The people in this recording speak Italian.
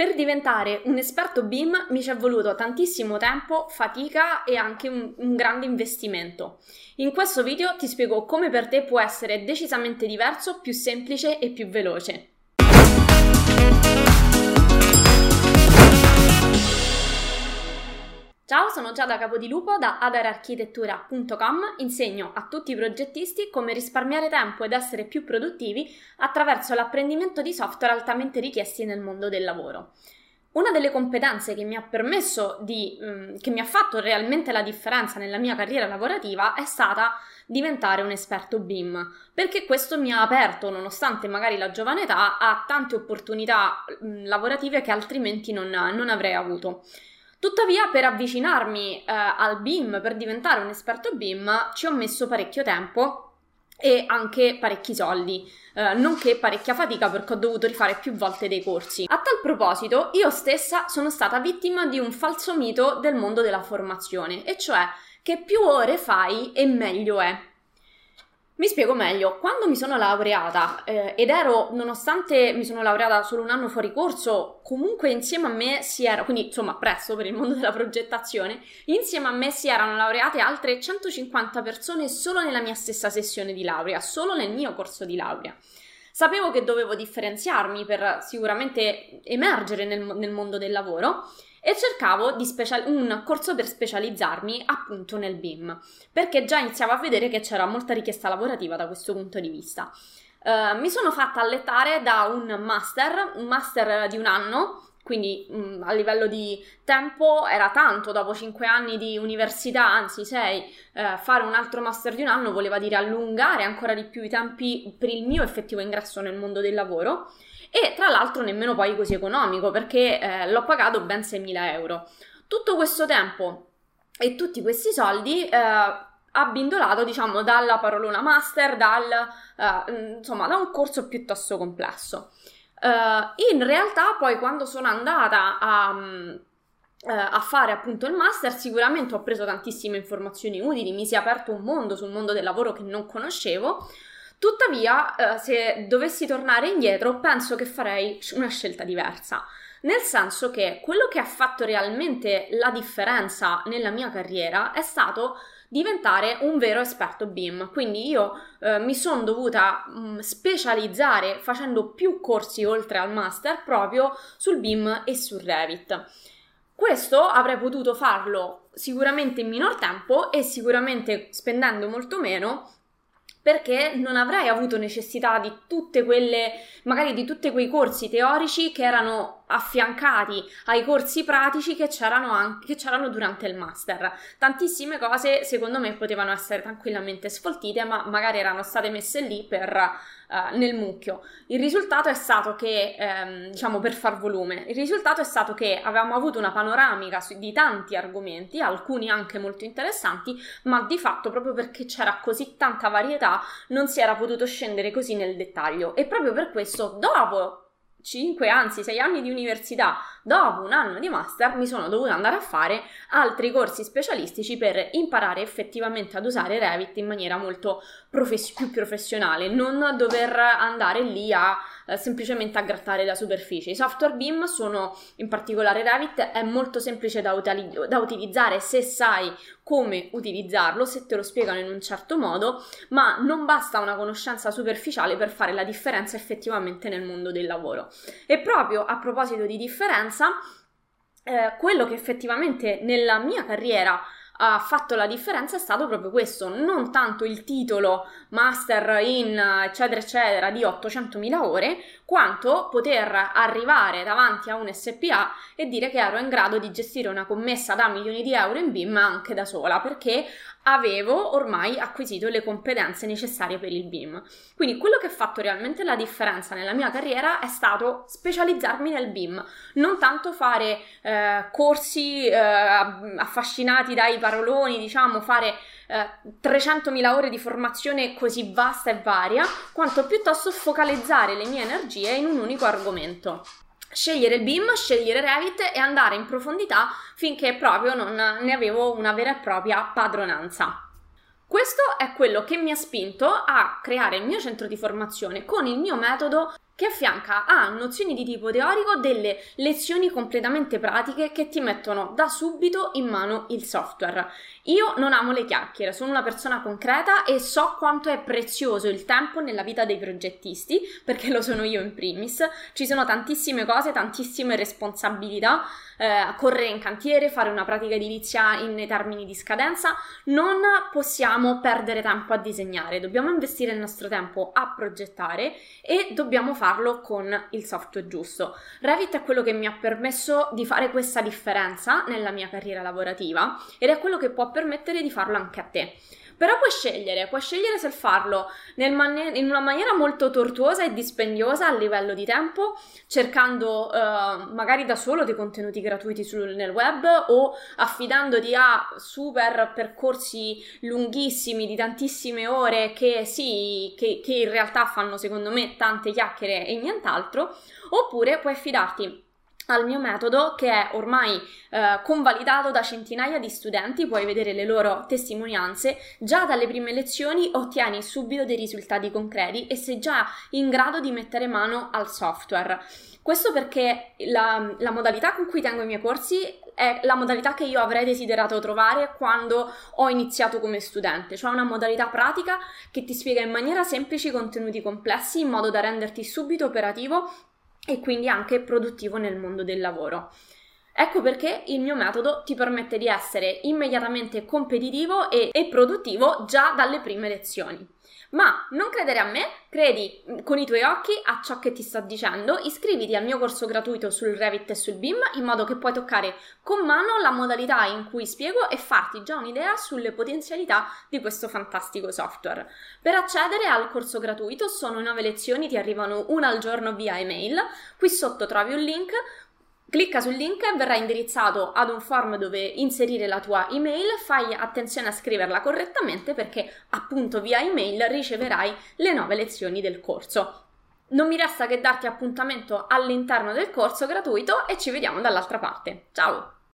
Per diventare un esperto BIM mi ci è voluto tantissimo tempo, fatica e anche un, un, grande investimento. In questo video ti spiego come per te può essere decisamente diverso, più semplice e più veloce. Sono Giada Capodilupo da adararchitettura.com. Insegno a tutti i progettisti come risparmiare tempo ed essere più produttivi attraverso l'apprendimento di software altamente richiesti nel mondo del lavoro. Una delle competenze che mi ha permesso di, um, che mi ha fatto realmente la differenza nella mia carriera lavorativa è stata diventare un esperto BIM, perché questo mi ha aperto, nonostante magari la giovane età, a tante opportunità um, lavorative che altrimenti non, non avrei avuto. Tuttavia, per avvicinarmi eh, al BIM, per diventare un esperto BIM, ci ho messo parecchio tempo e anche parecchi soldi, eh, nonché parecchia fatica perché ho dovuto rifare più volte dei corsi. A tal proposito, io stessa sono stata vittima di un falso mito del mondo della formazione, e cioè che più ore fai e meglio è. Mi spiego meglio, quando mi sono laureata eh, ed ero, nonostante mi sono laureata solo un anno fuori corso, comunque insieme a me si era, quindi insomma presto per il mondo della progettazione, insieme a me si erano laureate altre 150 persone solo nella mia stessa sessione di laurea, solo nel mio corso di laurea. Sapevo che dovevo differenziarmi per sicuramente emergere nel, nel mondo del lavoro e cercavo special- un corso per specializzarmi appunto nel BIM, perché già iniziavo a vedere che c'era molta richiesta lavorativa da questo punto di vista. Uh, mi sono fatta allettare da un master, un master di un anno, quindi mh, mm, a livello di tempo era tanto, dopo 5 anni di università, anzi 6, eh, fare un altro master di un anno voleva dire allungare ancora di più i tempi per il mio effettivo ingresso nel mondo del lavoro e tra l'altro nemmeno poi così economico perché eh, l'ho pagato ben 6.000 euro. Tutto questo tempo e tutti questi soldi eh, abbindolato diciamo dalla parolona master, dal, eh, insomma da un corso piuttosto complesso. Uh, in realtà poi quando sono andata a, uh, a, fare appunto il master sicuramente ho preso tantissime informazioni utili, mi si è aperto un mondo sul mondo del lavoro che non conoscevo, Tuttavia, eh, se dovessi tornare indietro, penso che farei una scelta diversa. Nel senso che quello che ha fatto realmente la differenza nella mia carriera è stato diventare un vero esperto BIM. Quindi io eh, mi sono dovuta mh, mm, specializzare facendo più corsi oltre al master proprio sul BIM e sul Revit. Questo avrei potuto farlo sicuramente in minor tempo e sicuramente spendendo molto meno perché non avrei avuto necessità di tutte quelle, magari di tutti quei corsi teorici che erano affiancati ai corsi pratici che c'erano, anche, che c'erano durante il master. Tantissime cose secondo me potevano essere tranquillamente sfoltite, ma magari erano state messe lì per, uh, nel mucchio. Il risultato è stato che, ehm, diciamo per far volume, il risultato è stato che avevamo avuto una panoramica su, di tanti argomenti, alcuni anche molto interessanti, ma di fatto proprio perché c'era così tanta varietà non si era potuto scendere così nel dettaglio e proprio per questo dopo 5, anzi 6 anni di università, dopo un anno di master, mi sono dovuta andare a fare altri corsi specialistici per imparare effettivamente ad usare Revit in maniera molto profes- più professionale, non dover andare lì a eh, semplicemente a grattare la superficie. I software BIM sono, in particolare Revit, è molto semplice da, utili- da utilizzare se sai come utilizzarlo, se te lo spiegano in un certo modo, ma non basta una conoscenza superficiale per fare la differenza effettivamente nel mondo del lavoro. E proprio a proposito di differenza, eh, quello che effettivamente nella mia carriera ha fatto la differenza è stato proprio questo, non tanto il titolo master in eccetera eccetera di 800.000 ore, quanto poter arrivare davanti a un SPA e dire che ero in grado di gestire una commessa da milioni di euro in BIM anche da sola, perché avevo ormai acquisito le competenze necessarie per il BIM. Quindi quello che ha fatto realmente la differenza nella mia carriera è stato specializzarmi nel BIM, non tanto fare eh, corsi eh, affascinati dai paroloni, diciamo, fare eh, 300.000 ore di formazione così vasta e varia, quanto piuttosto focalizzare le mie energie in un unico argomento scegliere BIM, scegliere Revit e andare in profondità finché proprio non ne avevo una vera e propria padronanza. Questo è quello che mi ha spinto a creare il mio centro di formazione con il mio metodo che affianca a nozioni di tipo teorico delle lezioni completamente pratiche che ti mettono da subito in mano il software. Io non amo le chiacchiere, sono una persona concreta e so quanto è prezioso il tempo nella vita dei progettisti, perché lo sono io in primis. Ci sono tantissime cose, tantissime responsabilità eh, correre in cantiere, fare una pratica edilizia in termini di scadenza, non possiamo perdere tempo a disegnare, dobbiamo investire il nostro tempo a progettare e dobbiamo farlo con il software giusto. Revit è quello che mi ha permesso di fare questa differenza nella mia carriera lavorativa ed è quello che può permettere di farlo anche a te. Però puoi scegliere, puoi scegliere se farlo man- in una maniera molto tortuosa e dispendiosa a livello di tempo, cercando uh, magari da solo dei contenuti gratuiti sul, nel web o affidandoti a super percorsi lunghissimi di tantissime ore che sì, che, che in realtà fanno secondo me tante chiacchiere e nient'altro, oppure puoi affidarti al mio metodo che è ormai eh, convalidato da centinaia di studenti, puoi vedere le loro testimonianze, già dalle prime lezioni ottieni subito dei risultati concreti e sei già in grado di mettere mano al software. Questo perché la, la, modalità con cui tengo i miei corsi è la modalità che io avrei desiderato trovare quando ho iniziato come studente, cioè una modalità pratica che ti spiega in maniera semplice i contenuti complessi in modo da renderti subito operativo e quindi anche produttivo nel mondo del lavoro. Ecco perché il mio metodo ti permette di essere immediatamente competitivo e, e produttivo già dalle prime lezioni. Ma non credere a me, credi con i tuoi occhi a ciò che ti sto dicendo, iscriviti al mio corso gratuito sul Revit e sul BIM in modo che puoi toccare con mano la modalità in cui spiego e farti già un'idea sulle potenzialità di questo fantastico software. Per accedere al corso gratuito sono nove lezioni, ti arrivano una al giorno via email, qui sotto trovi un link Clicca sul link, verrà indirizzato ad un form dove inserire la tua email, fai attenzione a scriverla correttamente perché appunto via email riceverai le nuove lezioni del corso. Non mi resta che darti appuntamento all'interno del corso gratuito e ci vediamo dall'altra parte. Ciao!